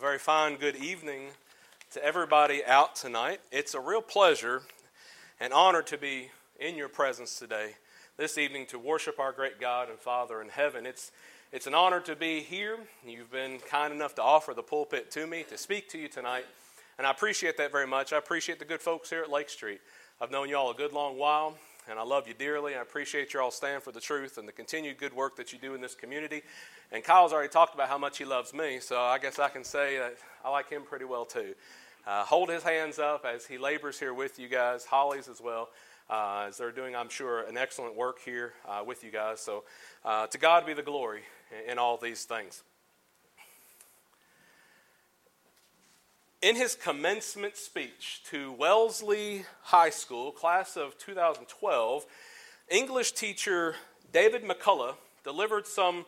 very fine good evening to everybody out tonight. It's a real pleasure and honor to be in your presence today, this evening, to worship our great God and Father in heaven. It's, it's an honor to be here. You've been kind enough to offer the pulpit to me to speak to you tonight, and I appreciate that very much. I appreciate the good folks here at Lake Street. I've known you all a good long while, and I love you dearly. I appreciate you all stand for the truth and the continued good work that you do in this community. And Kyle's already talked about how much he loves me, so I guess I can say that I like him pretty well too. Uh, hold his hands up as he labors here with you guys, Holly's as well, uh, as they're doing, I'm sure, an excellent work here uh, with you guys. So uh, to God be the glory in, in all these things. In his commencement speech to Wellesley High School, class of 2012, English teacher David McCullough delivered some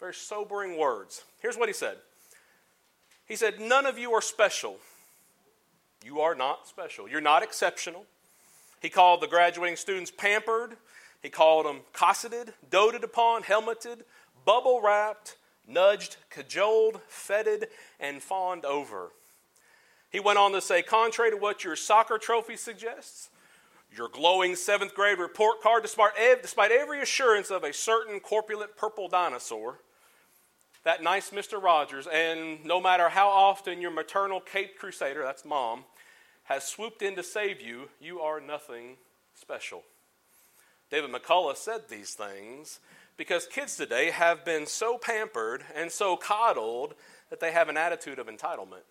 very sobering words. Here's what he said He said, None of you are special. You are not special. You're not exceptional. He called the graduating students pampered. He called them cosseted, doted upon, helmeted, bubble wrapped, nudged, cajoled, feted, and fawned over. He went on to say, contrary to what your soccer trophy suggests, your glowing seventh grade report card, despite, every assurance of a certain corpulent purple dinosaur, that nice Mr. Rogers, and no matter how often your maternal Cape Crusader, that's mom, has swooped in to save you, you are nothing special. David McCullough said these things because kids today have been so pampered and so coddled that they have an attitude of entitlement.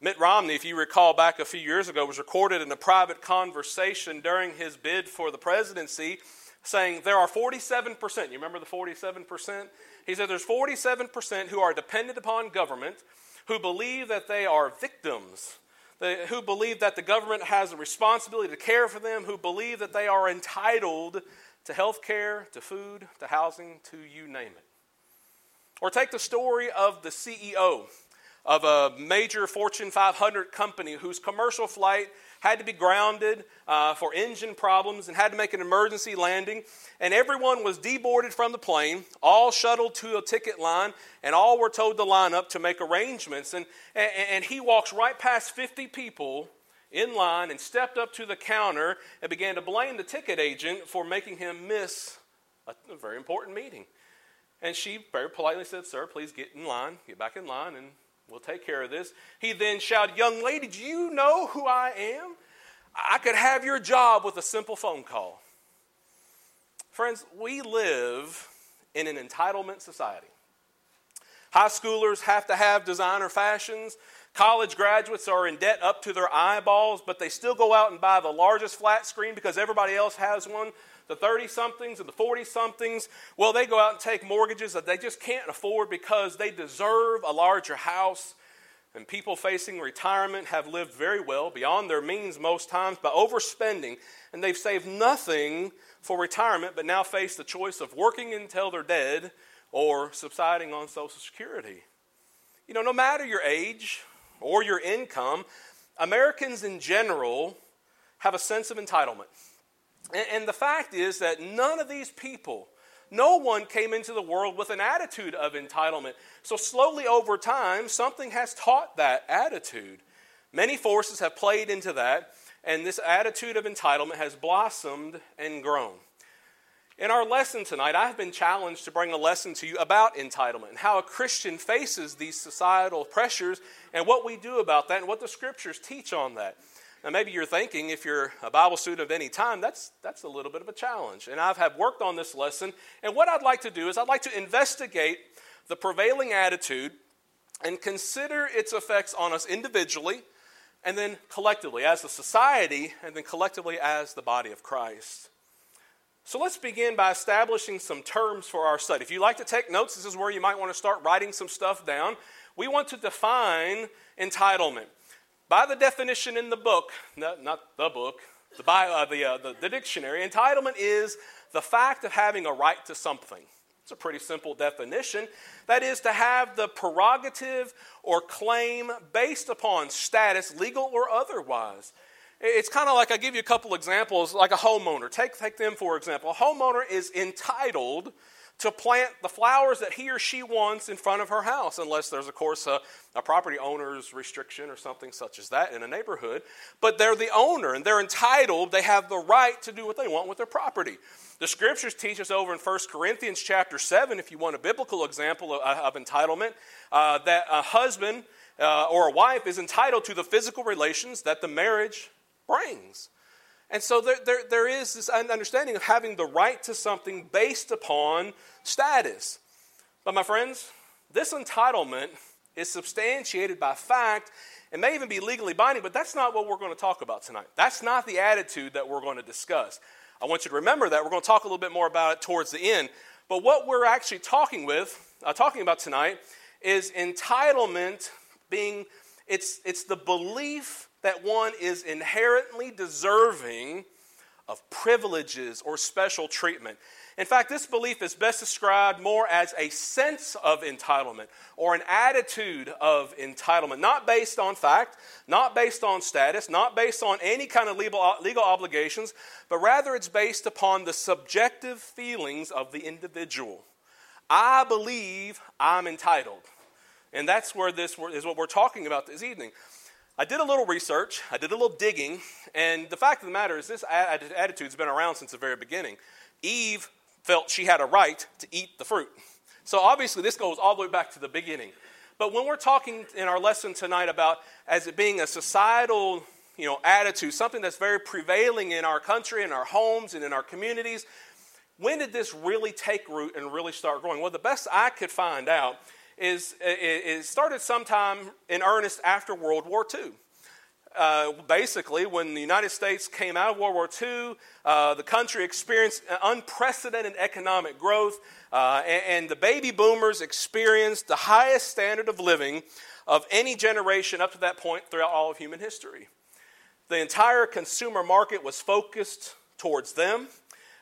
Mitt Romney, if you recall back a few years ago, was recorded in a private conversation during his bid for the presidency saying there are 47%. You remember the 47%? He said there's 47% who are dependent upon government, who believe that they are victims, who believe that the government has a responsibility to care for them, who believe that they are entitled to health care, to food, to housing, to you name it. Or take the story of the CEO of a major Fortune 500 company whose commercial flight had to be grounded uh, for engine problems and had to make an emergency landing. And everyone was deboarded from the plane, all shuttled to a ticket line, and all were told to line up to make arrangements. And, and, and he walks right past 50 people in line and stepped up to the counter and began to blame the ticket agent for making him miss a, a very important meeting. And she very politely said, Sir, please get in line, get back in line, and We'll take care of this. He then shouted, Young lady, do you know who I am? I could have your job with a simple phone call. Friends, we live in an entitlement society. High schoolers have to have designer fashions. College graduates are in debt up to their eyeballs, but they still go out and buy the largest flat screen because everybody else has one the 30 somethings and the 40 somethings, well, they go out and take mortgages that they just can't afford because they deserve a larger house. And people facing retirement have lived very well beyond their means most times by overspending, and they've saved nothing for retirement, but now face the choice of working until they're dead or subsiding on Social Security. You know, no matter your age or your income, Americans in general have a sense of entitlement. And, the fact is that none of these people, no one came into the world with an attitude of entitlement. So, slowly over time, something has taught that attitude. Many forces have played into that, and this attitude of entitlement has blossomed and grown. In our lesson tonight, I have been challenged to bring a lesson to you about entitlement and how a Christian faces these societal pressures and what we do about that and what the scriptures teach on that. Now, maybe you're thinking, if you're a Bible student of any time, that's, that's a little bit of a challenge. And I've have worked on this lesson. And what I'd like to do is I'd like to investigate the prevailing attitude and consider its effects on us individually and then collectively as a society and then collectively as the body of Christ. So let's begin by establishing some terms for our study. If you like to take notes, this is where you might want to start writing some stuff down. We want to define entitlement. By the definition in the book, not, not the book, the, uh, the, uh, the, the dictionary, entitlement is the fact of having a right to something. It's a pretty simple definition. That is to have the prerogative or claim based upon status, legal or otherwise. It's kind of like I give you a couple examples, like a homeowner. Take, take them for example. A homeowner is entitled to plant the flowers that he or she wants in front of her house, unless there's, of course, a, a, property owner's restriction or something such as that in a neighborhood. But they're the owner and they're entitled, they have the right to do what they want with their property. The scriptures teach us over in 1 Corinthians chapter 7, if you want a biblical example of, of entitlement, uh, that a husband uh, or a wife is entitled to the physical relations that the marriage brings. And so there, there, there is this understanding of having the right to something based upon status. But, my friends, this entitlement is substantiated by fact and may even be legally binding, but that's not what we're going to talk about tonight. That's not the attitude that we're going to discuss. I want you to remember that. We're going to talk a little bit more about it towards the end. But what we're actually talking with, uh, talking about tonight, is entitlement being it's, it's the belief that one is inherently deserving of privileges or special treatment. In fact, this belief is best described more as a sense of entitlement or an attitude of entitlement, not based on fact, not based on status, not based on any kind of legal, legal obligations, but rather it's based upon the subjective feelings of the individual. I believe I'm entitled. And that's where this is what we're talking about this evening. I did a little research, I did a little digging, and the fact of the matter is this attitude's been around since the very beginning. Eve felt she had a right to eat the fruit. So obviously, this goes all the way back to the beginning. But when we're talking in our lesson tonight about as it being a societal you know, attitude, something that's very prevailing in our country, in our homes, and in our communities, when did this really take root and really start growing? Well, the best I could find out is, it started sometime in earnest after World War II. Uh, basically, when the United States came out of World War II, uh, the country experienced unprecedented economic growth, uh, and, and, the baby boomers experienced the highest standard of living of any generation up to that point throughout all of human history. The entire consumer market was focused towards them.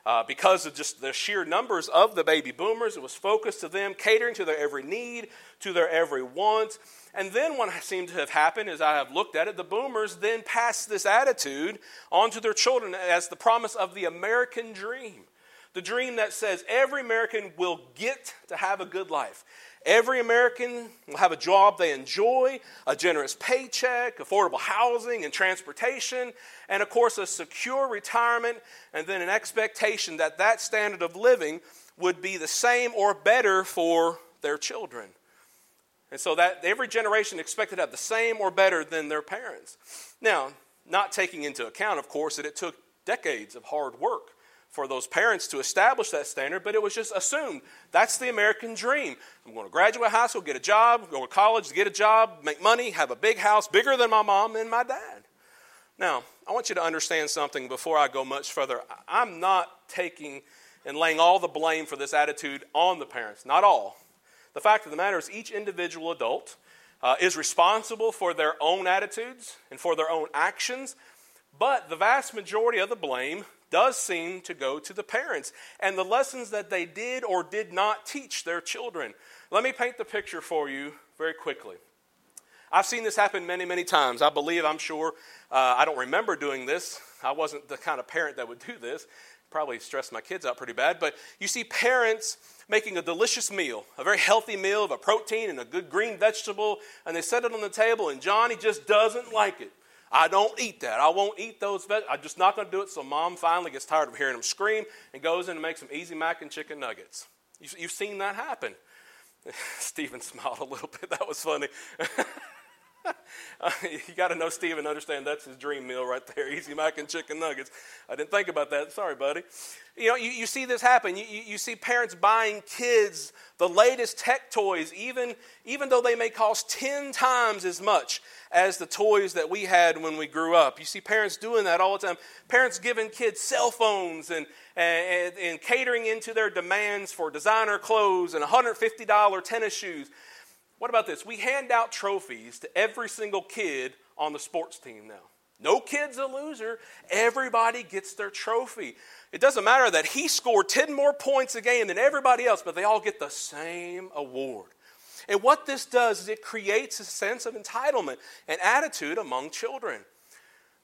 Uh, because of just the sheer numbers of the baby boomers, it was focused to them, catering to their every need, to their every want. And then what seemed to have happened, as I have looked at it, the boomers then passed this attitude onto their children as the promise of the American dream. The dream that says every American will get to have a good life. Every American will have a job they enjoy, a generous paycheck, affordable housing and transportation, and of course, a secure retirement, and then an expectation that that standard of living would be the same or better for their children. And so that every generation expected to have the same or better than their parents. Now, not taking into account, of course, that it took decades of hard work for those parents to establish that standard, but it was just assumed that's the American dream. I'm going to graduate high school, get a job, go to college, get a job, make money, have a big house bigger than my mom and my dad. Now, I want you to understand something before I go much further. I'm not taking and laying all the blame for this attitude on the parents, not all. The fact of the matter is, each individual adult uh, is responsible for their own attitudes and for their own actions, but the vast majority of the blame does seem to go to the parents and the lessons that they did or did not teach their children. Let me paint the picture for you very quickly. I've seen this happen many, many times. I believe, I'm sure, uh, I don't remember doing this. I wasn't the kind of parent that would do this. Probably stressed my kids out pretty bad. But you see parents making a delicious meal, a very healthy meal of a protein and a good green vegetable, and they set it on the table, and Johnny just doesn't like it. I don't eat that. I won't eat those vegetables. I'm just not going to do it. So mom finally gets tired of hearing him scream and goes in and makes some easy mac and chicken nuggets. You've seen that happen. Stephen smiled a little bit. That was funny. you got to know Steve and understand that's his dream meal right there easy mac and chicken nuggets. I didn't think about that. Sorry, buddy. You know, you, you see this happen. You, you, you see parents buying kids the latest tech toys, even, even though they may cost 10 times as much as the toys that we had when we grew up. You see parents doing that all the time. Parents giving kids cell phones and, and, and catering into their demands for designer clothes and $150 tennis shoes. What about this? We hand out trophies to every single kid on the sports team now. No kid's a loser. Everybody gets their trophy. It doesn't matter that he scored 10 more points a game than everybody else, but they all get the same award. And what this does is it creates a sense of entitlement and attitude among children.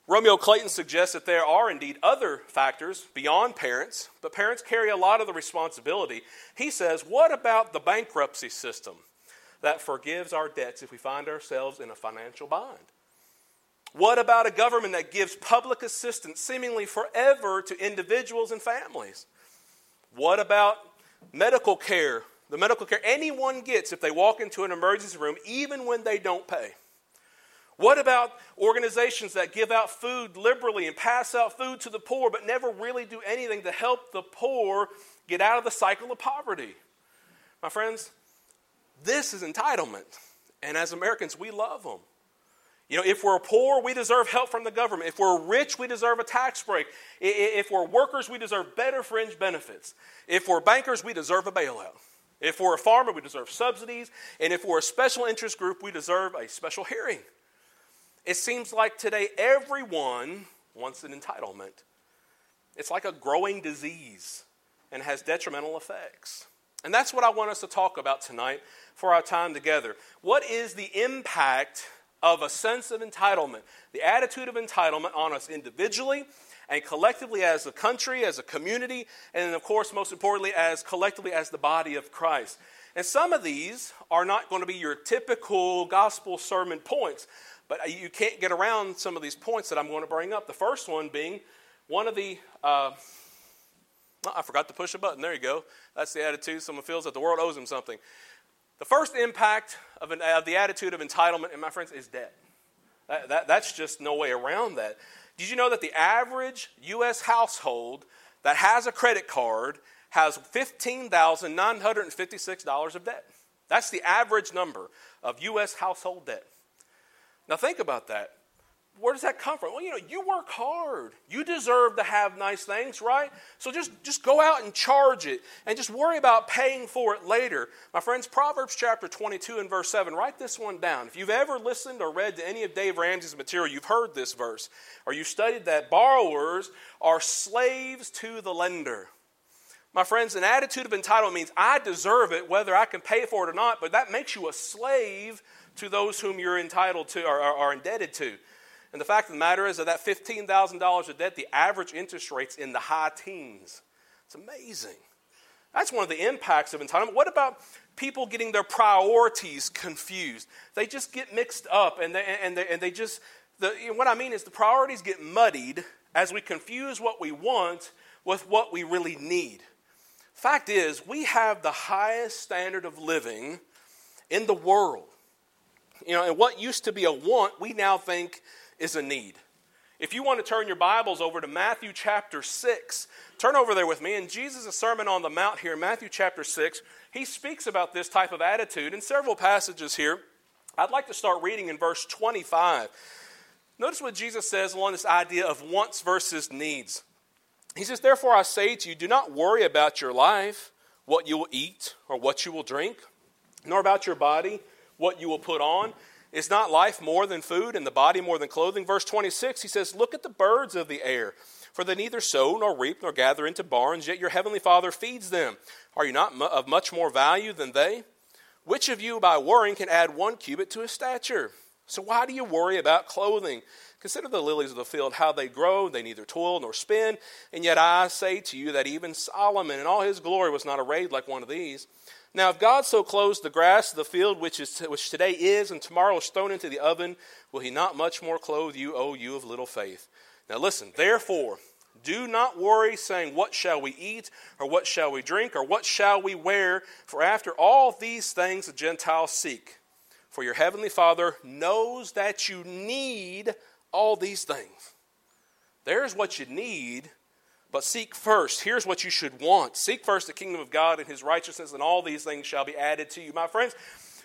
Romeo Clayton suggests that there are indeed other factors beyond parents, but parents carry a lot of the responsibility. He says, What about the bankruptcy system that forgives our debts if we find ourselves in a financial bind? What about a government that gives public assistance seemingly forever to individuals and families? What about medical care? The medical care anyone gets if they walk into an emergency room, even when they don't pay. What about organizations that give out food liberally and pass out food to the poor, but never really do anything to help the poor get out of the cycle of poverty? My friends, this is entitlement. And as Americans, we love them. You know, if we're poor, we deserve help from the government. If we're rich, we deserve a tax break. If we're workers, we deserve better fringe benefits. If we're bankers, we deserve a bailout. If we're a farmer, we deserve subsidies. And if we're a special interest group, we deserve a special hearing. It seems like today everyone wants an entitlement. It's like a growing disease and has detrimental effects. And that's what I want us to talk about tonight for our time together. What is the impact of a sense of entitlement, the attitude of entitlement on us individually and collectively as a country, as a community, and of course, most importantly, as collectively as the body of Christ? And some of these are not going to be your typical gospel sermon points. But you can't get around some of these points that I'm going to bring up. The first one being one of the. Uh, oh, I forgot to push a button. There you go. That's the attitude. Someone feels that the world owes them something. The first impact of, an, of the attitude of entitlement, and my friends, is debt. That, that, that's just no way around that. Did you know that the average U.S. household that has a credit card has $15,956 of debt? That's the average number of U.S. household debt. Now, think about that. Where does that come from? Well, you know, you work hard. You deserve to have nice things, right? So just, just go out and charge it and just worry about paying for it later. My friends, Proverbs chapter 22 and verse 7, write this one down. If you've ever listened or read to any of Dave Ramsey's material, you've heard this verse, or you studied that borrowers are slaves to the lender. My friends, an attitude of entitlement means I deserve it whether I can pay for it or not, but that makes you a slave to those whom you're entitled to or are indebted to. And the fact of the matter is that that $15,000 of debt, the average interest rate's in the high teens. It's amazing. That's one of the impacts of entitlement. What about people getting their priorities confused? They just get mixed up and they, and they, and they just, the, what I mean is the priorities get muddied as we confuse what we want with what we really need. Fact is, we have the highest standard of living in the world. You know, and what used to be a want, we now think is a need. If you want to turn your Bibles over to Matthew chapter 6, turn over there with me. In Jesus' Sermon on the Mount here, Matthew chapter 6, he speaks about this type of attitude in several passages here. I'd like to start reading in verse 25. Notice what Jesus says along this idea of wants versus needs. He says, Therefore I say to you, do not worry about your life, what you will eat or what you will drink, nor about your body what you will put on. Is not life more than food and the body more than clothing? Verse 26, he says, Look at the birds of the air, for they neither sow nor reap nor gather into barns, yet your heavenly Father feeds them. Are you not of much more value than they? Which of you, by worrying, can add one cubit to his stature? So why do you worry about clothing? Consider the lilies of the field, how they grow, they neither toil nor spin. And yet I say to you that even Solomon in all his glory was not arrayed like one of these. Now, if God so clothes the grass of the field, which, is, which today is and tomorrow is thrown into the oven, will he not much more clothe you, O you of little faith? Now, listen, therefore, do not worry, saying, What shall we eat, or what shall we drink, or what shall we wear? For after all these things the Gentiles seek. For your heavenly Father knows that you need all these things. There's what you need but seek first. Here's what you should want seek first the kingdom of God and his righteousness, and all these things shall be added to you. My friends,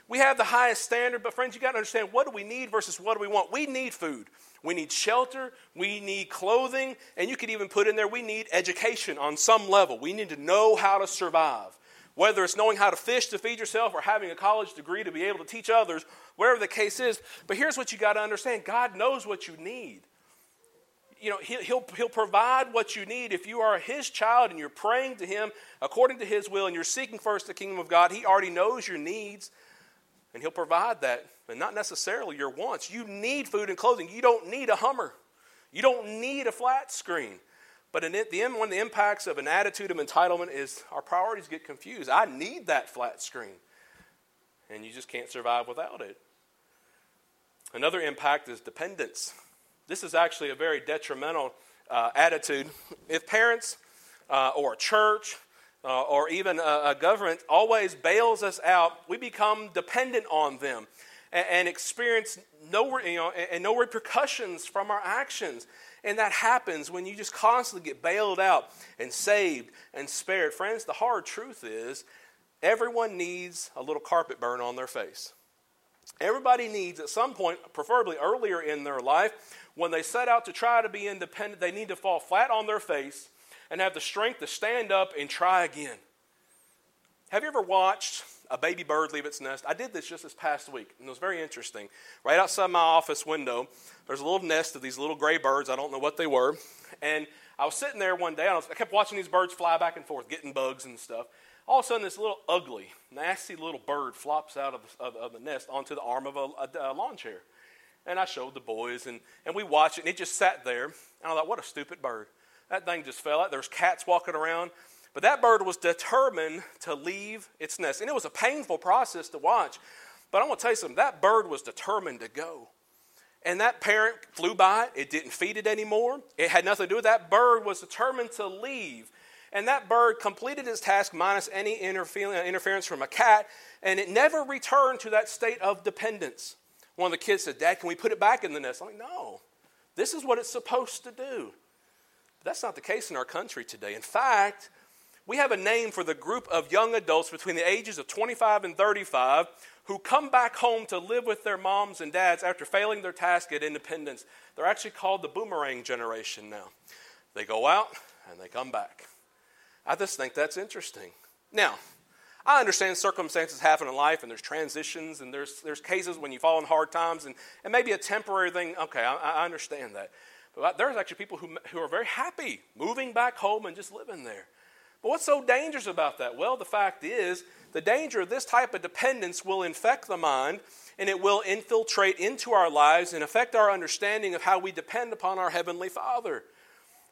we have the highest standard, but friends, you got to understand what do we need versus what do we want? We need food. We need shelter. We need clothing. And you could even put in there, we need education on some level. We need to know how to survive. Whether it's knowing how to fish to feed yourself or having a college degree to be able to teach others, wherever the case is. But here's what you got to understand God knows what you need you know, he'll, he'll, he'll provide what you need. If you are his child and you're praying to him according to his will and you're seeking first the kingdom of God, he already knows your needs and he'll provide that, but not necessarily your wants. You need food and clothing. You don't need a Hummer. You don't need a flat screen. But in it, the, one of the impacts of an attitude of entitlement is our priorities get confused. I need that flat screen. And you just can't survive without it. Another impact is dependence. This is actually a very detrimental uh, attitude. If parents uh, or a church uh, or even a, a, government always bails us out, we become dependent on them and, and experience no, you know, and no repercussions from our actions. And that happens when you just constantly get bailed out and saved and spared. Friends, the hard truth is everyone needs a little carpet burn on their face. Everybody needs, at some point, preferably earlier in their life, when they set out to try to be independent, they need to fall flat on their face and have the strength to stand up and try again. Have you ever watched a baby bird leave its nest? I did this just this past week, and it was very interesting. Right outside my office window, there's a little nest of these little gray birds. I don't know what they were. And I was sitting there one day, and I, was, I kept watching these birds fly back and forth, getting bugs and stuff. All of a sudden, this little ugly, nasty little bird flops out of of, of the nest onto the arm of a, a, a lawn chair. And I showed the boys, and, and we watched it, and it just sat there. And I thought, what a stupid bird. That thing just fell out. There's cats walking around. But that bird was determined to leave its nest. And it was a painful process to watch. But I want to tell you something that bird was determined to go. And that parent flew by it. It didn't feed it anymore. It had nothing to do with that. bird was determined to leave. And that bird completed its task minus any uh, interference from a cat, and it never returned to that state of dependence. One of the kids said, Dad, can we put it back in the nest? I'm like, no. This is what it's supposed to do. But that's not the case in our country today. In fact, we have a name for the group of young adults between the ages of 25 and 35 who come back home to live with their moms and dads after failing their task at independence. They're actually called the boomerang generation now. They go out and they come back. I just think that's interesting. Now, I understand circumstances happen in life and there's transitions and there's, there's cases when you fall in hard times and, and maybe a temporary thing. Okay, I, I understand that. But there's actually people who, who are very happy moving back home and just living there. But what's so dangerous about that? Well, the fact is, the danger of this type of dependence will infect the mind and it will infiltrate into our lives and affect our understanding of how we depend upon our Heavenly Father.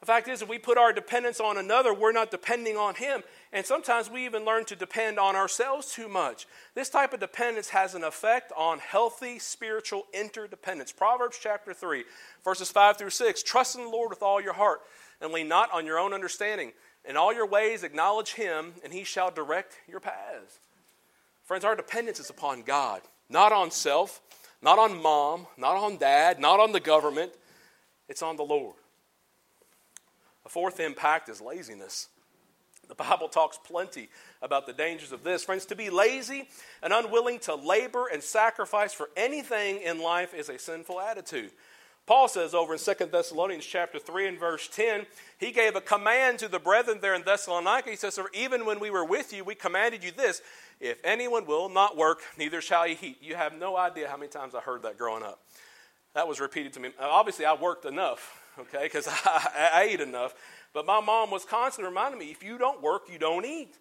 The fact is, if we put our dependence on another, we're not depending on Him. And sometimes we even learn to depend on ourselves too much. This type of dependence has an effect on healthy spiritual interdependence. Proverbs chapter 3, verses 5 through 6 Trust in the Lord with all your heart, and lean not on your own understanding. In all your ways, acknowledge Him, and He shall direct your paths. Friends, our dependence is upon God, not on self, not on mom, not on dad, not on the government. It's on the Lord. A fourth impact is laziness. The Bible talks plenty about the dangers of this. Friends, to be lazy and unwilling to labor and sacrifice for anything in life is a sinful attitude. Paul says over in 2 Thessalonians chapter 3 and verse 10, he gave a command to the brethren there in Thessalonica. He says, Even when we were with you, we commanded you this if anyone will not work, neither shall he eat. You have no idea how many times I heard that growing up. That was repeated to me. Obviously, I worked enough okay, because I, I ate enough. But my mom was constantly reminding me if you don't work, you don't eat.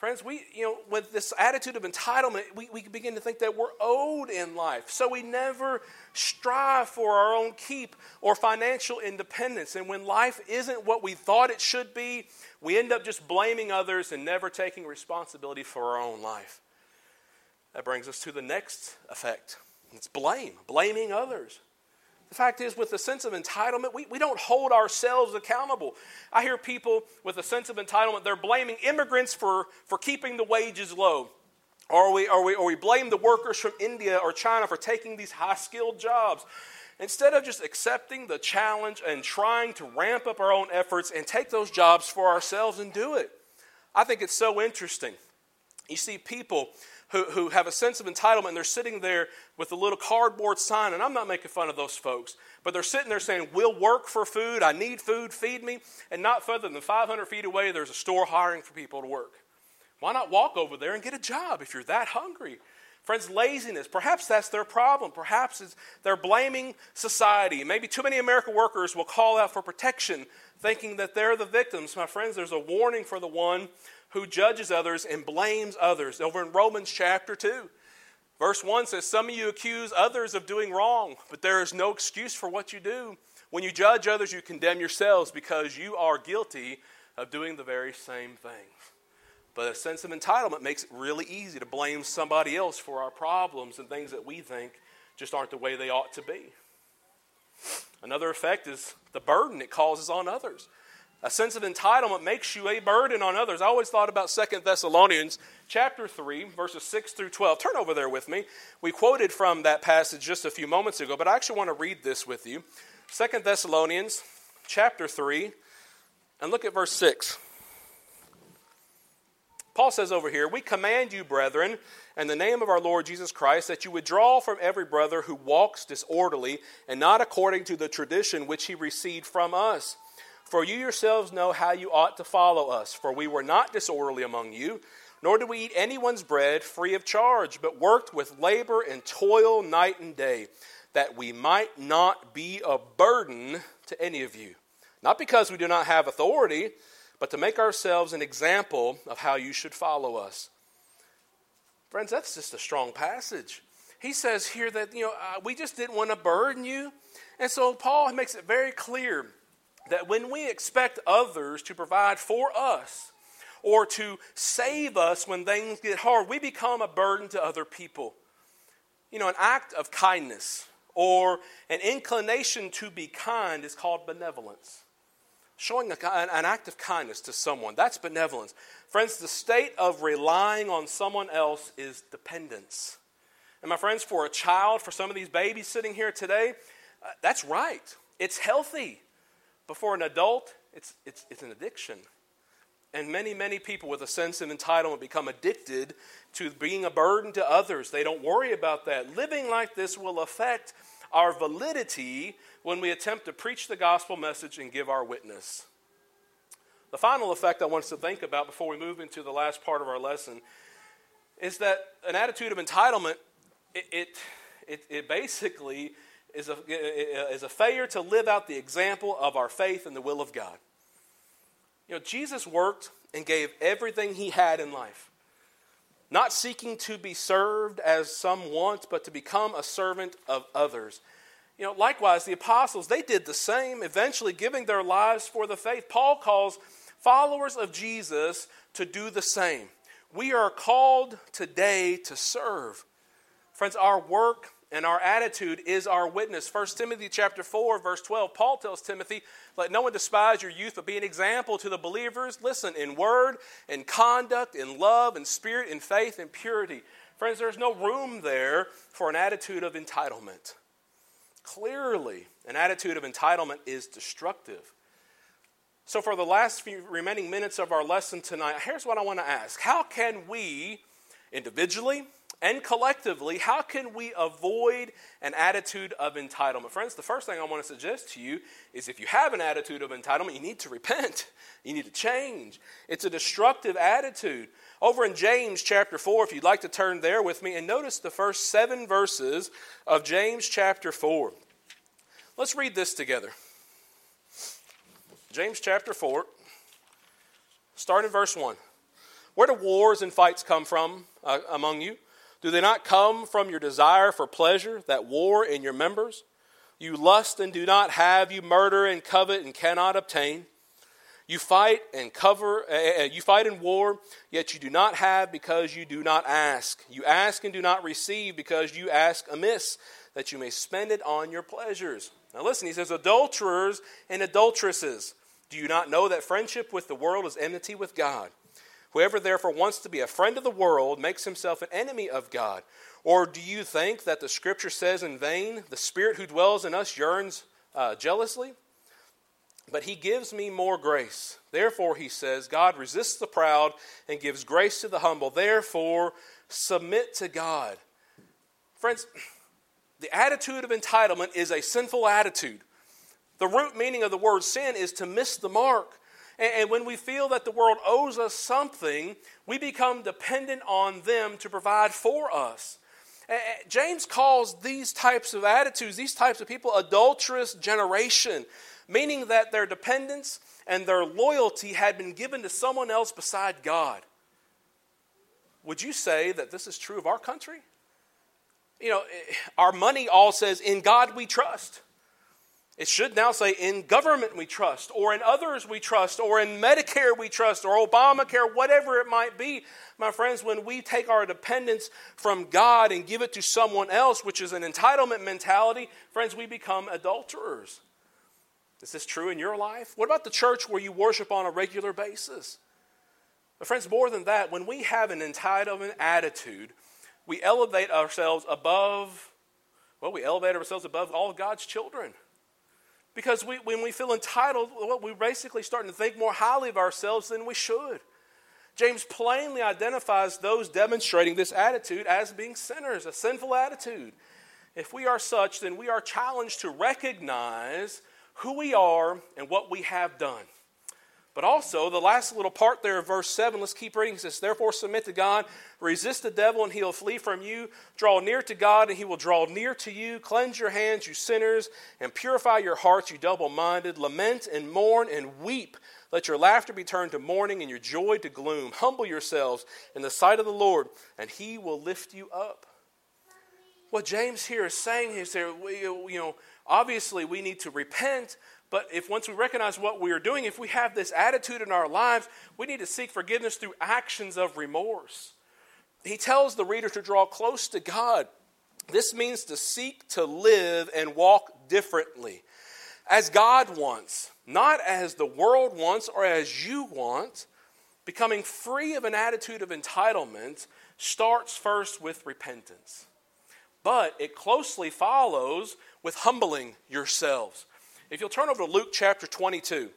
Friends, we, you know, with this attitude of entitlement, we, we begin to think that we're owed in life. So we never strive for our own keep or financial independence. And when life isn't what we thought it should be, we end up just blaming others and never taking responsibility for our own life. That brings us to the next effect it's blame, blaming others. The fact is, with a sense of entitlement, we, we don't hold ourselves accountable. I hear people with a sense of entitlement, they're blaming immigrants for, for keeping the wages low. Or we, or, we, or we blame the workers from India or China for taking these high skilled jobs. Instead of just accepting the challenge and trying to ramp up our own efforts and take those jobs for ourselves and do it. I think it's so interesting. You see people who, who have a sense of entitlement and they're sitting there with a little cardboard sign, and I'm not making fun of those folks, but they're sitting there saying, We'll work for food, I need food, feed me. And not further than 500 feet away, there's a store hiring for people to work. Why not walk over there and get a job if you're that hungry? Friends, laziness, perhaps that's their problem. Perhaps they're blaming society. Maybe too many American workers will call out for protection, thinking that they're the victims. My friends, there's a warning for the one who judges others and blames others. Over in Romans chapter 2, verse 1 says, Some of you accuse others of doing wrong, but there is no excuse for what you do. When you judge others, you condemn yourselves because you are guilty of doing the very same thing. But a sense of entitlement makes it really easy to blame somebody else for our problems and things that we think just aren't the way they ought to be. Another effect is the burden it causes on others. A sense of entitlement makes you a burden on others. I always thought about Second Thessalonians chapter 3, verses 6 through 12. Turn over there with me. We quoted from that passage just a few moments ago, but I actually want to read this with you. Second Thessalonians chapter 3, and look at verse 6. Paul says over here, We command you, brethren, in the name of our Lord Jesus Christ, that you withdraw from every brother who walks disorderly and not according to the tradition which he received from us. For you yourselves know how you ought to follow us. For we were not disorderly among you, nor did we eat anyone's bread free of charge, but worked with labor and toil night and day, that we might not be a burden to any of you. Not because we do not have authority, but to make ourselves an example of how you should follow us. Friends, that's just a strong passage. He says here that, you know, uh, we just didn't want to burden you. And so Paul makes it very clear that when we expect others to provide for us or to save us when things get hard, we become a burden to other people. You know, an act of kindness or an inclination to be kind is called benevolence showing a, an act of kindness to someone. That's benevolence. Friends, the state of relying on someone else is dependence. And my friends, for a child, for some of these babies sitting here today, uh, that's right. It's healthy. But for an adult, it's, it's, it's an addiction. And many, many people with a sense of entitlement become addicted to being a burden to others. They don't worry about that. Living like this will affect our validity when we attempt to preach the gospel message and give our witness. The final effect I want us to think about before we move into the last part of our lesson is that an attitude of entitlement, it, it, it, it basically is a, is a failure to live out the example of our faith and the will of God. You know, Jesus worked and gave everything he had in life, not seeking to be served as some want, but to become a servant of others. You know, likewise, the apostles, they did the same, eventually giving their lives for the faith. Paul calls followers of Jesus to do the same. We are called today to serve. Friends, our work and our attitude is our witness. 1 Timothy chapter 4 verse 12 Paul tells Timothy, "Let no one despise your youth, but be an example to the believers. Listen in word, in conduct, in love, in spirit, in faith, in purity." Friends, there's no room there for an attitude of entitlement. Clearly, an attitude of entitlement is destructive. So, for the last few remaining minutes of our lesson tonight, here's what I want to ask How can we, individually and collectively, how can we avoid an attitude of entitlement? Friends, the first thing I want to suggest to you is if you have an attitude of entitlement, you need to repent. You need to change. It's a destructive attitude. Over in James chapter 4, if you'd like to turn there with me, and notice the first seven verses of James chapter 4. Let's read this together. James chapter 4, start in verse 1. Where do wars and fights come from uh, among you? Do they not come from your desire for pleasure that war in your members? You lust and do not have, you murder and covet and cannot obtain. You fight and cover, uh, you fight in war, yet you do not have because you do not ask. You ask and do not receive because you ask amiss, that you may spend it on your pleasures. Now listen, he says, adulterers and adulteresses, do you not know that friendship with the world is enmity with God? Whoever therefore wants to be a friend of the world makes himself an enemy of God. Or do you think that the scripture says in vain, the spirit who dwells in us yearns uh, jealously? But he gives me more grace. Therefore, he says, God resists the proud and gives grace to the humble. Therefore, submit to God. Friends, the attitude of entitlement is a sinful attitude. The root meaning of the word sin is to miss the mark. And when we feel that the world owes us something, we become dependent on them to provide for us. James calls these types of attitudes, these types of people, adulterous generation meaning that their dependence and their loyalty had been given to someone else beside God. Would you say that this is true of our country? You know, eh, our money all says, In God we trust. It should now say, in government we trust, or in others we trust, or in Medicare we trust, or Obamacare, whatever it might be. My friends, when we take our dependence from God and give it to someone else, which is an entitlement mentality, friends, we become adulterers. Is this true in your life? What about the church where you worship on a regular basis? But, friends, more than that, when we have an entitlement attitude, we elevate ourselves above, well, we elevate ourselves above all God's children. Because we, when we feel entitled, well, we're basically starting to think more highly of ourselves than we should. James plainly identifies those demonstrating this attitude as being sinners, a sinful attitude. If we are such, then we are challenged to recognize who we are and what we have done. But also, the last little part there of verse 7, let's keep reading. It says, Therefore, submit to God, resist the devil, and he'll flee from you. Draw near to God, and he will draw near to you. Cleanse your hands, you sinners, and purify your hearts, you double minded. Lament and mourn and weep. Let your laughter be turned to mourning, and your joy to gloom. Humble yourselves in the sight of the Lord, and he will lift you up. What James here is saying is there, you know, obviously we need to repent, but if once we recognize what we are doing, if we have this attitude in our lives, we need to seek forgiveness through actions of remorse. He tells the reader to draw close to God. This means to seek to live and walk differently, as God wants, not as the world wants or as you want. Becoming free of an attitude of entitlement starts first with repentance, but it closely follows with humbling yourselves. If you'll turn over to Luke chapter 22,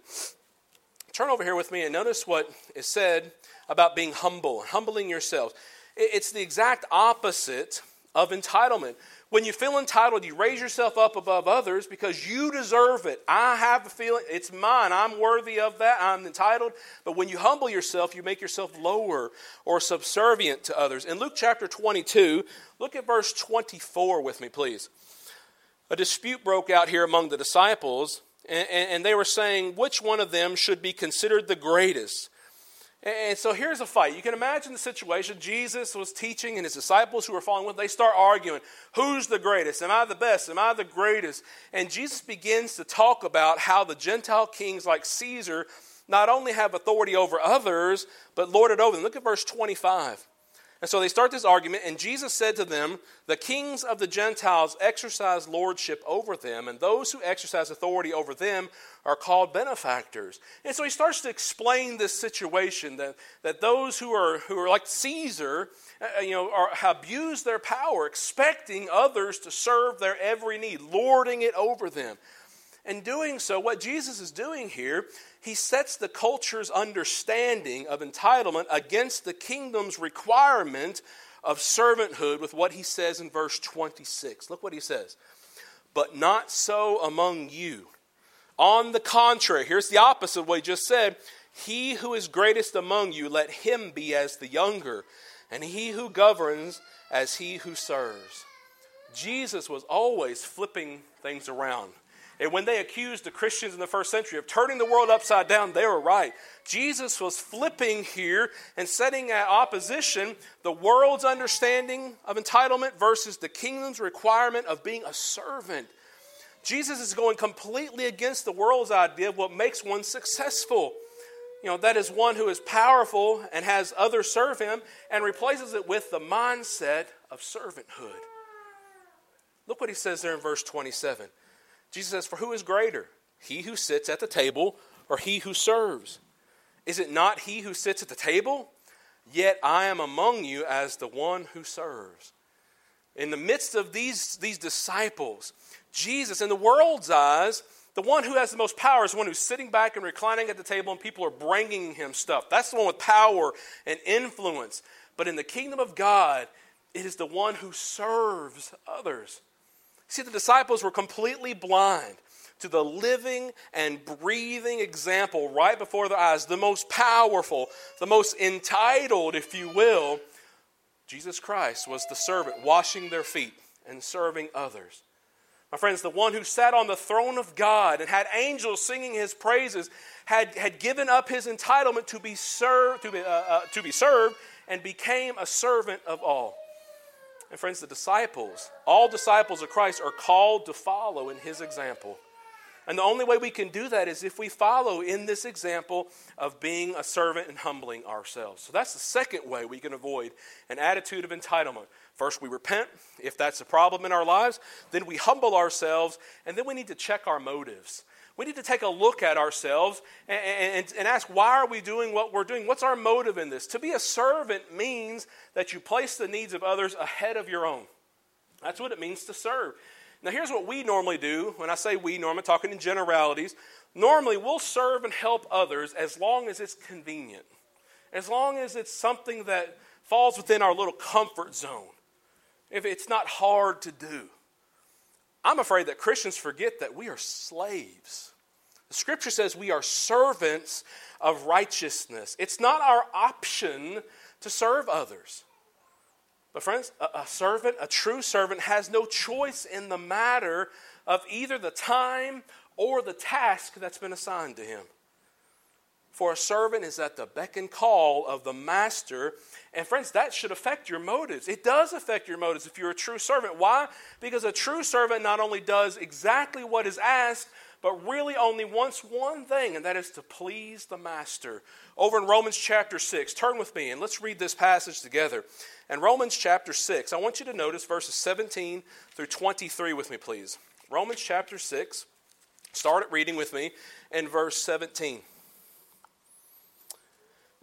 turn over here with me and notice what is said about being humble, humbling yourselves. It's the exact opposite of entitlement. When you feel entitled, you raise yourself up above others because you deserve it. I have a feeling it's mine. I'm worthy of that. I'm entitled. But when you humble yourself, you make yourself lower or subservient to others. In Luke chapter 22, look at verse 24 with me, please a dispute broke out here among the disciples, and, and, they were saying which one of them should be considered the greatest. And so here's a fight. You can imagine the situation. Jesus was teaching, and his disciples who were following with, they start arguing. Who's the greatest? Am I the best? Am I the greatest? And Jesus begins to talk about how the Gentile kings like Caesar not only have authority over others, but lord it over them. Look at verse 25. And so they start this argument, and Jesus said to them, The kings of the Gentiles exercise lordship over them, and those who exercise authority over them are called benefactors. And so he starts to explain this situation that, that those who are, who are like Caesar, uh, you know, are, abuse their power, expecting others to serve their every need, lording it over them. And doing so, what Jesus is doing here he sets the culture's understanding of entitlement against the kingdom's requirement of servanthood with what he says in verse 26. Look what he says. But not so among you. On the contrary, here's the opposite of what he just said. He who is greatest among you, let him be as the younger, and he who governs as he who serves. Jesus was always flipping things around. And when they accused the Christians in the first century of turning the world upside down, they were right. Jesus was flipping here and setting at opposition the world's understanding of entitlement versus the kingdom's requirement of being a servant. Jesus is going completely against the world's idea of what makes one successful. You know, that is one who is powerful and has others serve him and replaces it with the mindset of servanthood. Look what he says there in verse 27. Jesus says, For who is greater, he who sits at the table or he who serves? Is it not he who sits at the table? Yet I am among you as the one who serves. In the midst of these, these disciples, Jesus, in the world's eyes, the one who has the most power is the one who's sitting back and reclining at the table and people are bringing him stuff. That's the one with power and influence. But in the kingdom of God, it is the one who serves others. See, the disciples were completely blind to the living and breathing example right before their eyes, the most powerful, the most entitled, if you will. Jesus Christ was the servant washing their feet and serving others. My friends, the one who sat on the throne of God and had angels singing his praises had, had given up his entitlement to be, served, to, be, uh, uh, to be served and became a servant of all. And friends, the disciples, all disciples of Christ, are called to follow in his example. And the only way we can do that is if we follow in this example of being a servant and humbling ourselves. So that's the second way we can avoid an attitude of entitlement. First, we repent if that's a problem in our lives. Then we humble ourselves. And then we need to check our motives. We need to take a look at ourselves and, and, and, ask why are we doing what we're doing? What's our motive in this? To be a servant means that you place the needs of others ahead of your own. That's what it means to serve. Now, here's what we normally do. When I say we, normally talking in generalities. Normally, we'll serve and help others as long as it's convenient, as long as it's something that falls within our little comfort zone, if it's not hard to do. I'm afraid that Christians forget that we are slaves. The scripture says we are servants of righteousness. It's not our option to serve others. But, friends, a, a, servant, a true servant, has no choice in the matter of either the time or the task that's been assigned to him. For a servant is at the beck and call of the master. And, friends, that should affect your motives. It does affect your motives if you're a true servant. Why? Because a true servant not only does exactly what is asked, but really only wants one thing, and that is to please the master. Over in Romans chapter 6, turn with me and let's read this passage together. In Romans chapter 6, I want you to notice verses 17 through 23 with me, please. Romans chapter 6, start at reading with me in verse 17.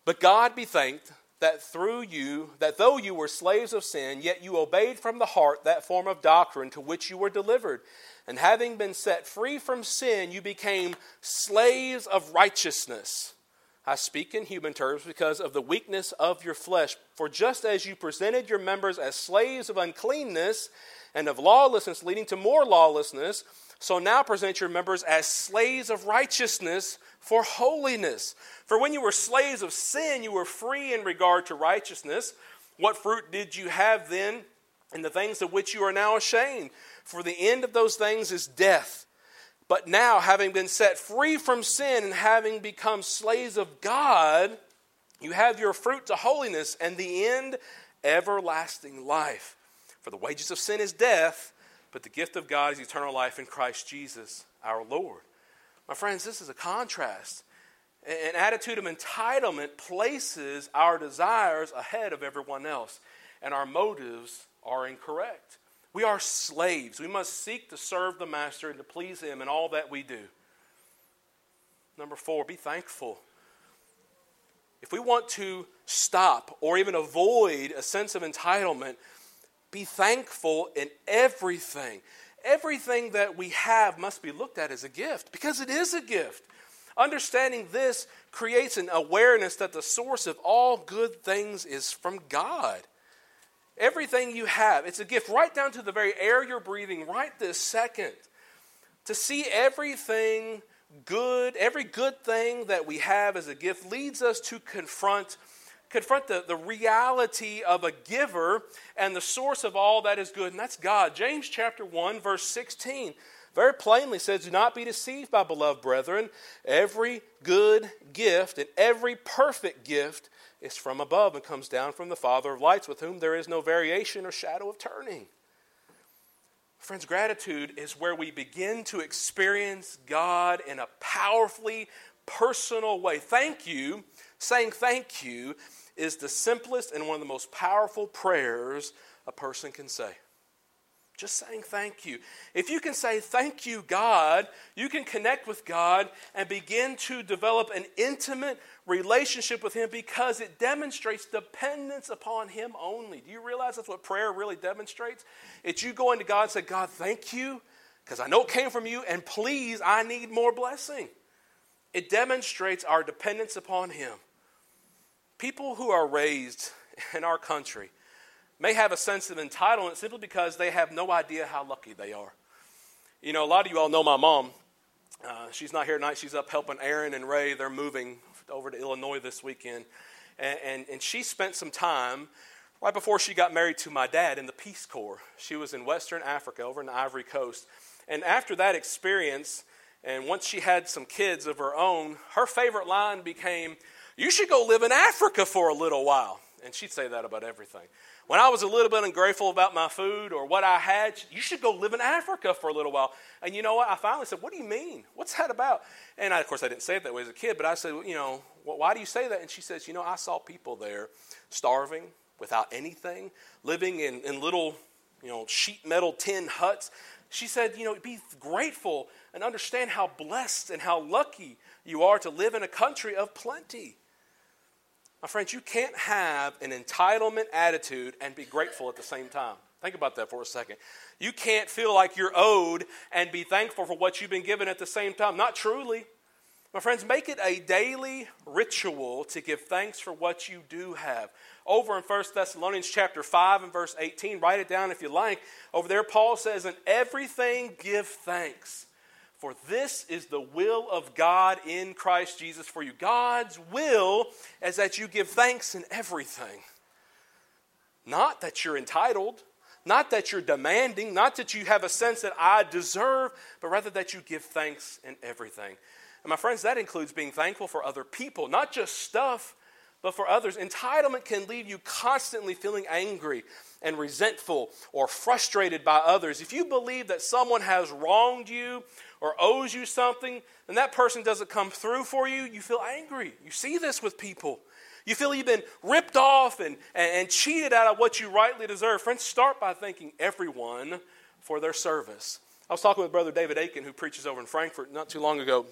But God be thanked that through you, that though you were slaves of sin, yet you obeyed from the heart that form of doctrine to which you were delivered. And having been set free from sin, you became slaves of righteousness. I speak in human terms because of the weakness of your flesh. For just as you presented your members as slaves of uncleanness and of lawlessness, leading to more lawlessness, so now present your members as slaves of righteousness for holiness. For when you were slaves of sin, you were free in regard to righteousness. What fruit did you have then in the things of which you are now ashamed? For the end of those things is death. But now, having been set free from sin and having become slaves of God, you have your fruit to holiness and the end, everlasting life. For the wages of sin is death, but the gift of God is eternal life in Christ Jesus our Lord. My friends, this is a contrast. An attitude of entitlement places our desires ahead of everyone else, and our motives are incorrect. We are slaves. We must seek to serve the Master and to please Him in all that we do. Number four, be thankful. If we want to stop or even avoid a sense of entitlement, be thankful in everything. Everything that we have must be looked at as a gift because it is a gift. Understanding this creates an awareness that the source of all good things is from God. Everything you have, it's a gift right down to the very air you're breathing right this second. To see everything good, every good thing that we have as a gift leads us to confront confront the, the reality of a giver and the source of all that is good, and that's God. James chapter 1, verse 16 very plainly says, Do not be deceived, my beloved brethren. Every good gift and every perfect gift is from above and comes down from the Father of lights, with whom there is no variation or shadow of turning. Friends, gratitude is where we begin to experience God in a powerfully personal way. Thank you, saying thank you, is the simplest and one of the most powerful prayers a person can say. Just saying thank you. If you can say thank you, God, you can connect with God and begin to develop an intimate relationship with Him because it demonstrates dependence upon Him only. Do you realize that's what prayer really demonstrates? It's you going to God and say, God, thank you because I know it came from you, and please, I need more blessing. It demonstrates our dependence upon Him. People who are raised in our country, may have a sense of entitlement simply because they have no idea how lucky they are. You know, a lot of you all know my mom. Uh, she's not here tonight. She's up helping Aaron and Ray. They're moving over to Illinois this weekend. And, and, and she spent some time right before she got married to my dad in the Peace Corps. She was in Western Africa, over in the Ivory Coast. And after that experience, and once she had some kids of her own, her favorite line became, You should go live in Africa for a little while. And she'd say that about everything. When I was a little bit ungrateful about my food or what I had, you should go live in Africa for a little while. And you know what? I finally said, What do you mean? What's that about? And I, of course, I didn't say it that way as a kid, but I said, You know, why do you say that? And she says, You know, I saw people there starving without anything, living in, in little, you know, sheet metal tin huts. She said, You know, be grateful and understand how blessed and how lucky you are to live in a country of plenty. My friends, you can't have an entitlement attitude and be grateful at the same time. Think about that for a second. You can't feel like you're owed and be thankful for what you've been given at the same time. Not truly. My friends, make it a daily ritual to give thanks for what you do have. Over in 1 Thessalonians chapter 5 and verse 18, write it down if you like. Over there, Paul says, In everything give thanks for this is the will of God in Christ Jesus for you. God's will is that you give thanks in everything. Not that you're entitled, not that you're demanding, not that you have a sense that I deserve, but rather that you give thanks in everything. And my friends, that includes being thankful for other people, not just stuff, but for others. Entitlement can leave you constantly feeling angry and resentful or frustrated by others. If you believe that someone has wronged you or owes you something, and that person doesn't come through for you, you feel angry. You see this with people. You feel you've been ripped off and, and, and cheated out of what you rightly deserve. Friends, start by thanking everyone for their service. I was talking with Brother David Aiken, who preaches over in Frankfurt not too long ago,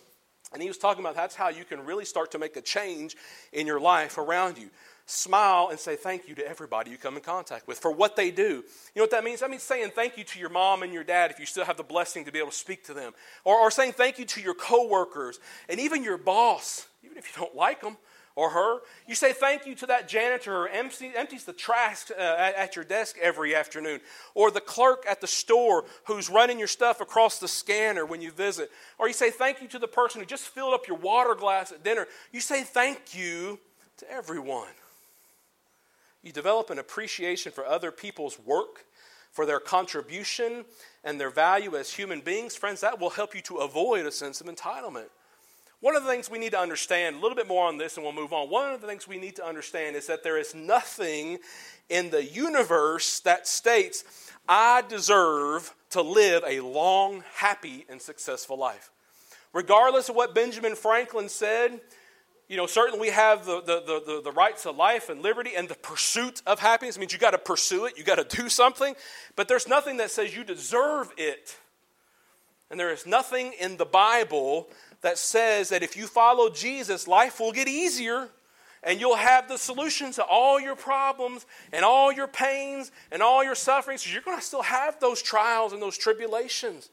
and he was talking about that's how you can really start to make a change in your life around you smile and say thank you to everybody you come in contact with for what they do. You know what that means? That means saying thank you to your mom and your dad if you still have the blessing to be able to speak to them, or, or saying thank you to your coworkers and even your boss, even if you don't like them or her. You say thank you to that janitor who empties, empties the trash uh, at, at, your desk every afternoon, or the clerk at the store who's running your stuff across the scanner when you visit, or you say thank you to the person who just filled up your water glass at dinner. You say thank you to everyone. You develop an appreciation for other people's work, for their contribution, and their value as human beings. Friends, that will help you to avoid a sense of entitlement. One of the things we need to understand, a little bit more on this and we'll move on. One of the things we need to understand is that there is nothing in the universe that states, I deserve to live a long, happy, and successful life. Regardless of what Benjamin Franklin said, you know, certainly we have the, the, the, the, rights of life and liberty and the pursuit of happiness. It means you got to pursue it, you got to do something, but there's nothing that says you deserve it. And there is nothing in the Bible that says that if you follow Jesus, life will get easier and you'll have the solution to all your problems and all your pains and all your sufferings. You're going to still have those trials and those tribulations.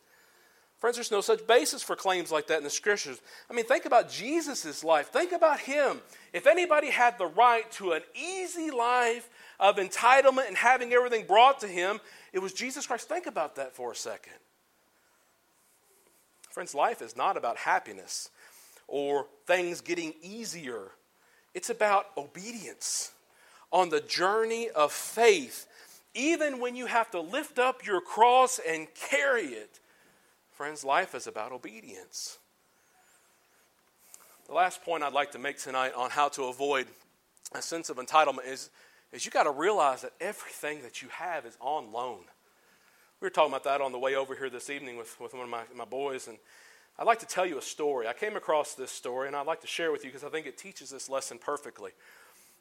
Friends, there's no such basis for claims like that in the scriptures. I mean, think about Jesus' life. Think about him. If anybody had the right to an easy life of entitlement and having everything brought to him, it was Jesus Christ. Think about that for a second. Friends, life is not about happiness or things getting easier, it's about obedience on the journey of faith. Even when you have to lift up your cross and carry it, Friends, life is about obedience. The last point I'd like to make tonight on how to avoid a sense of entitlement is, is you got to realize that everything that you have is on loan. We were talking about that on the way over here this evening with, with one of my, my boys, and I'd like to tell you a story. I came across this story, and I'd like to share with you because I think it teaches this lesson perfectly.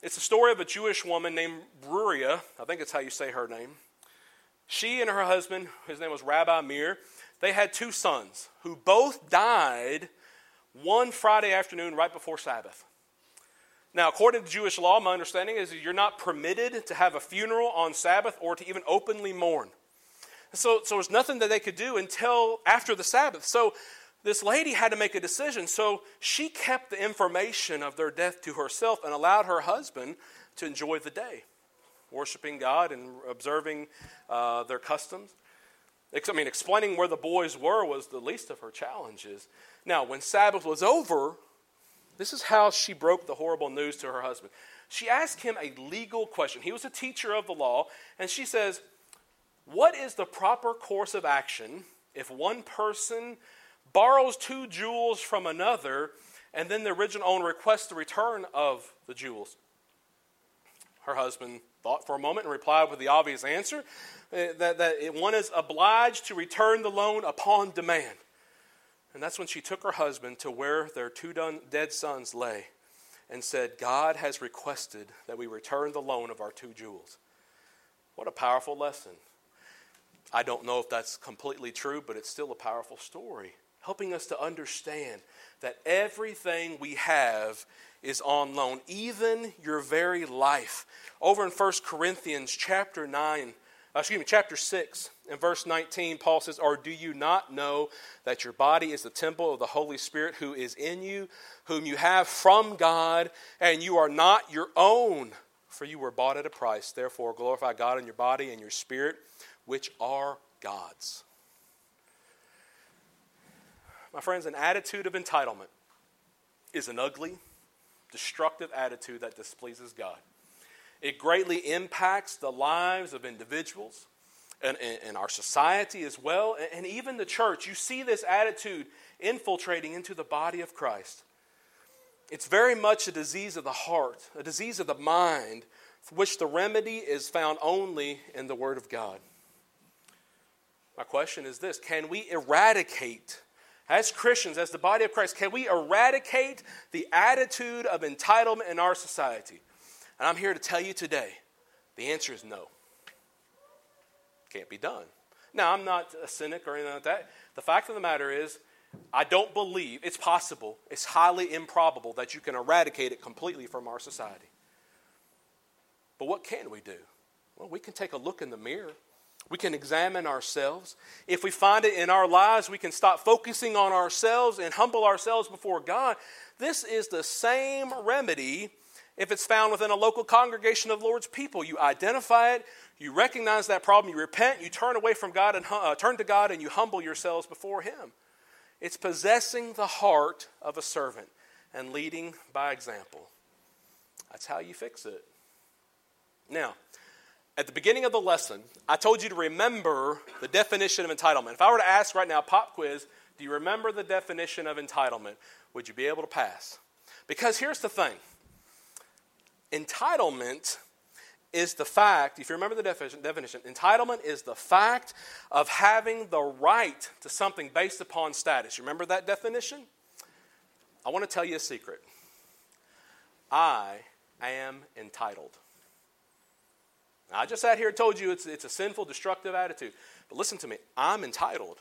It's the story of a Jewish woman named Bruria. I think it's how you say her name. She and her husband, his name was Rabbi Meir, they had two sons who both died one Friday afternoon right before Sabbath. Now, according to Jewish law, my understanding is you're not permitted to have a funeral on Sabbath or to even openly mourn. So, so there's nothing that they could do until after the Sabbath. So this lady had to make a decision. So she kept the information of their death to herself and allowed her husband to enjoy the day, worshiping God and observing uh, their customs. I mean, explaining where the boys were was the least of her challenges. Now, when Sabbath was over, this is how she broke the horrible news to her husband. She asked him a legal question. He was a teacher of the law, and she says, What is the proper course of action if one person borrows two jewels from another and then the original owner requests the return of the jewels? Her husband thought for a moment and replied with the obvious answer Eh, that, that one is obliged to return the loan upon demand. And that's when she took her husband to where their two done, dead sons lay and said, God has requested that we return the loan of our two jewels. What a powerful lesson. I don't know if that's completely true, but it's still a powerful story, helping us to understand that everything we have is on loan, even your very life. Over in 1 Corinthians chapter 9, uh, excuse me, chapter 6 and verse 19, Paul says, Or do you not know that your body is the temple of the Holy Spirit who is in you, whom you have from God, and you are not your own? For you were bought at a price. Therefore, glorify God in your body and your spirit, which are God's. My friends, an attitude of entitlement is an ugly, destructive attitude that displeases God. It greatly impacts the lives of individuals and, and, and our society as well, and, and even the church. You see this attitude infiltrating into the body of Christ. It's very much a disease of the heart, a disease of the mind, for which the remedy is found only in the Word of God. My question is this Can we eradicate, as Christians, as the body of Christ, can we eradicate the attitude of entitlement in our society? And I'm here to tell you today the answer is no. Can't be done. Now, I'm not a cynic or anything like that. The fact of the matter is, I don't believe it's possible, it's highly improbable that you can eradicate it completely from our society. But what can we do? Well, we can take a look in the mirror. We can examine ourselves. If we find it in our lives, we can stop focusing on ourselves and humble ourselves before God. This is the same remedy if it's found within a local congregation of Lord's people. You identify it, you recognize that problem, you repent, you turn away from God and uh, turn to God and you humble yourselves before Him. It's possessing the heart of a servant and leading by example. That's how you fix it. Now, at the beginning of the lesson, I told you to remember the definition of entitlement. If I were to ask right now, pop quiz, do you remember the definition of entitlement? Would you be able to pass? Because here's the thing entitlement is the fact, if you remember the definition, definition, entitlement is the fact of having the right to something based upon status. Remember that definition? I want to tell you a secret. I am entitled. I just sat here and told you it's, it's a sinful, destructive attitude. But listen to me, I'm entitled.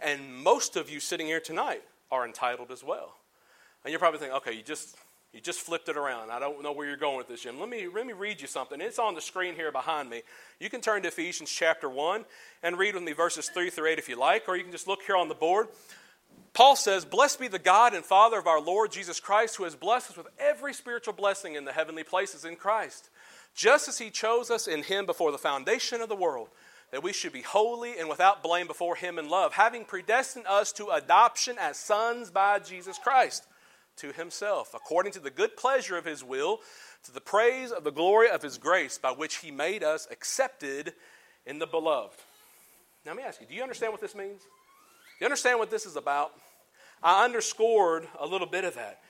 And most of you sitting here tonight are entitled as well. And you're probably thinking, okay, you just you just flipped it around. I don't know where you're going with this, Jim. Let me, let me read you something. It's on the screen here behind me. You can turn to Ephesians chapter 1 and read with me verses 3 through 8 if you like, or you can just look here on the board. Paul says, Blessed be the God and Father of our Lord Jesus Christ, who has blessed us with every spiritual blessing in the heavenly places in Christ just as he chose us in him before the foundation of the world, that we should be holy and without blame before him in love, having predestined us to adoption as sons by Jesus Christ to himself, according to the good pleasure of his will, to the praise of the glory of his grace, by which he made us accepted in the beloved. Now, let me ask you, do you understand what this means? Do you understand what this is about? I underscored a little bit of that.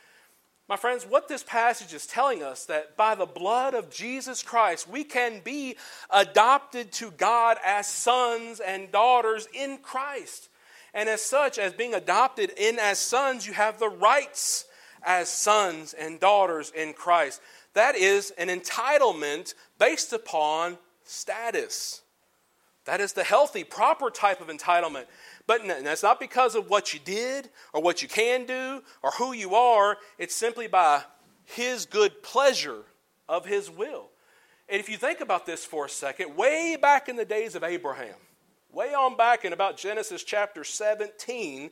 My friends, what this passage is telling us that by the blood of Jesus Christ, we can be adopted to God as sons and daughters in Christ. And as such, as being adopted in as sons, you have the rights as sons and daughters in Christ. That is an entitlement based upon status. That is the healthy, proper type of entitlement. But that's not because of what you did or what you can do or who you are. It's simply by His good pleasure of His will. And if you think about this for a second, way back in the days of Abraham, way on back in about Genesis chapter 17,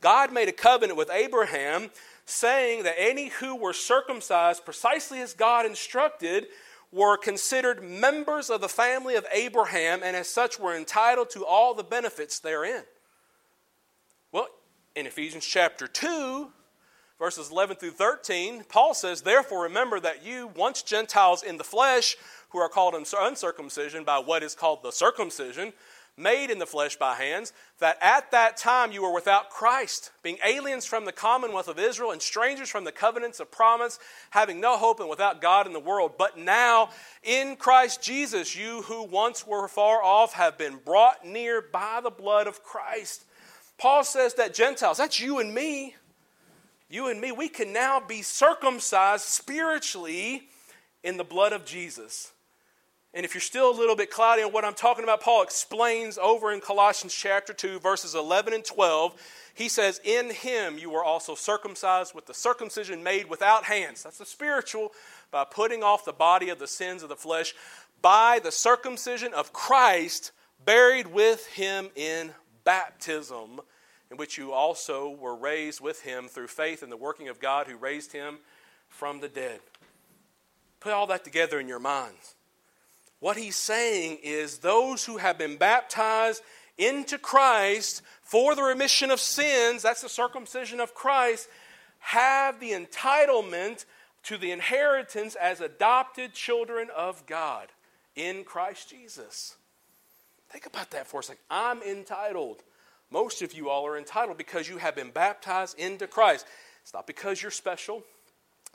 God made a covenant with Abraham saying that any who were circumcised precisely as God instructed were considered members of the family of Abraham and as such were entitled to all the benefits therein. Well, in Ephesians chapter 2, verses 11 through 13, Paul says, Therefore, remember that you, once Gentiles in the flesh, who are called uncircumcision by what is called the circumcision, made in the flesh by hands, that at that time you were without Christ, being aliens from the commonwealth of Israel and strangers from the covenants of promise, having no hope and without God in the world. But now, in Christ Jesus, you who once were far off have been brought near by the blood of Christ. Paul says that Gentiles, that's you and me, you and me, we can now be circumcised spiritually in the blood of Jesus. And if you're still a little bit cloudy on what I'm talking about, Paul explains over in Colossians chapter 2, verses 11 and 12. He says, In him you were also circumcised with the circumcision made without hands. That's the spiritual, by putting off the body of the sins of the flesh, by the circumcision of Christ, buried with him in baptism, in which you also were raised with him through faith in the working of God who raised him from the dead. Put all that together in your minds. What he's saying is those who have been baptized into Christ for the remission of sins, that's the circumcision of Christ, have the entitlement to the inheritance as adopted children of God in Christ Jesus. Think about that for a second. I'm entitled. Most of you all are entitled because you have been baptized into Christ. It's not because you're special.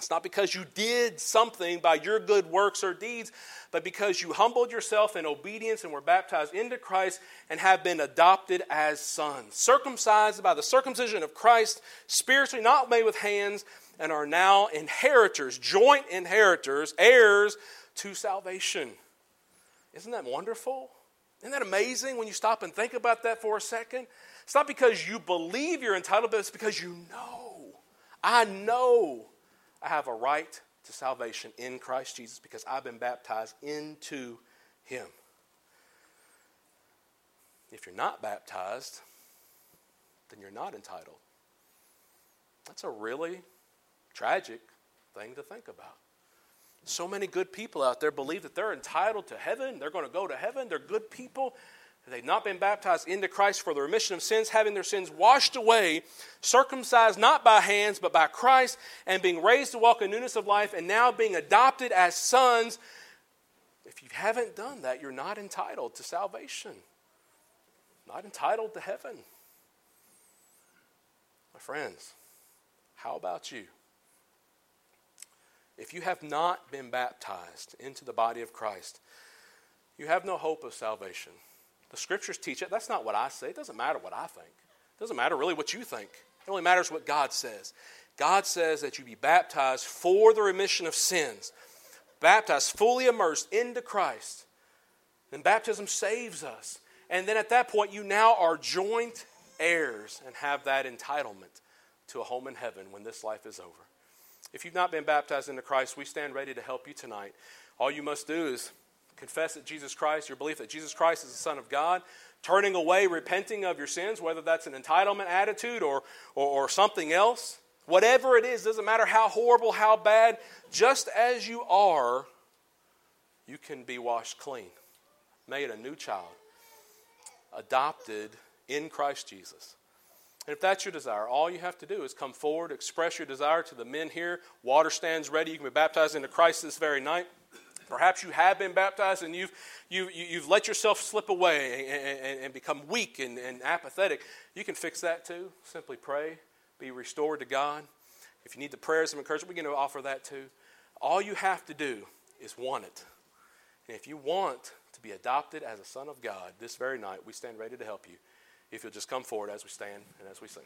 It's not because you did something by your good works or deeds, but because you humbled yourself in obedience and were baptized into Christ and have been adopted as sons. Circumcised by the circumcision of Christ, spiritually not made with hands, and are now inheritors, joint inheritors, heirs to salvation. Isn't that wonderful? Isn't that amazing when you stop and think about that for a second? It's not because you believe you're entitled, but it's because you know. I know I have a right to salvation in Christ Jesus because I've been baptized into Him. If you're not baptized, then you're not entitled. That's a really tragic thing to think about. So many good people out there believe that they're entitled to heaven, they're going to go to heaven, they're good people, They've not been baptized into Christ for the remission of sins, having their sins washed away, circumcised not by hands, but by Christ, and being raised to walk in newness of life, and now being adopted as sons. If you haven't done that, you're not entitled to salvation, not entitled to heaven. My friends, how about you? If you have not been baptized into the body of Christ, you have no hope of salvation. The scriptures teach it. That's not what I say. It doesn't matter what I think. It doesn't matter really what you think. It only matters what God says. God says that you be baptized for the remission of sins, baptized fully immersed into Christ. Then baptism saves us. And then at that point, you now are joint heirs and have that entitlement to a home in heaven when this life is over. If you've not been baptized into Christ, we stand ready to help you tonight. All you must do is confess that Jesus Christ, your belief that Jesus Christ is the Son of God, turning away, repenting of your sins, whether that's an entitlement attitude or, or, or something else. Whatever it is, doesn't matter how horrible, how bad, just as you are, you can be washed clean, made a new child, adopted in Christ Jesus. And if that's your desire, all you have to do is come forward, express your desire to the men here. Water stands ready. You can be baptized into Christ this very night. Perhaps you have been baptized and you've, you, have you have let yourself slip away and, and, and become weak and, and apathetic. You can fix that too. Simply pray, be restored to God. If you need the prayers of encouragement, we're going to offer that too. All you have to do is want it. And if you want to be adopted as a son of God this very night, we stand ready to help you. If you'll just come forward as we stand and as we sing.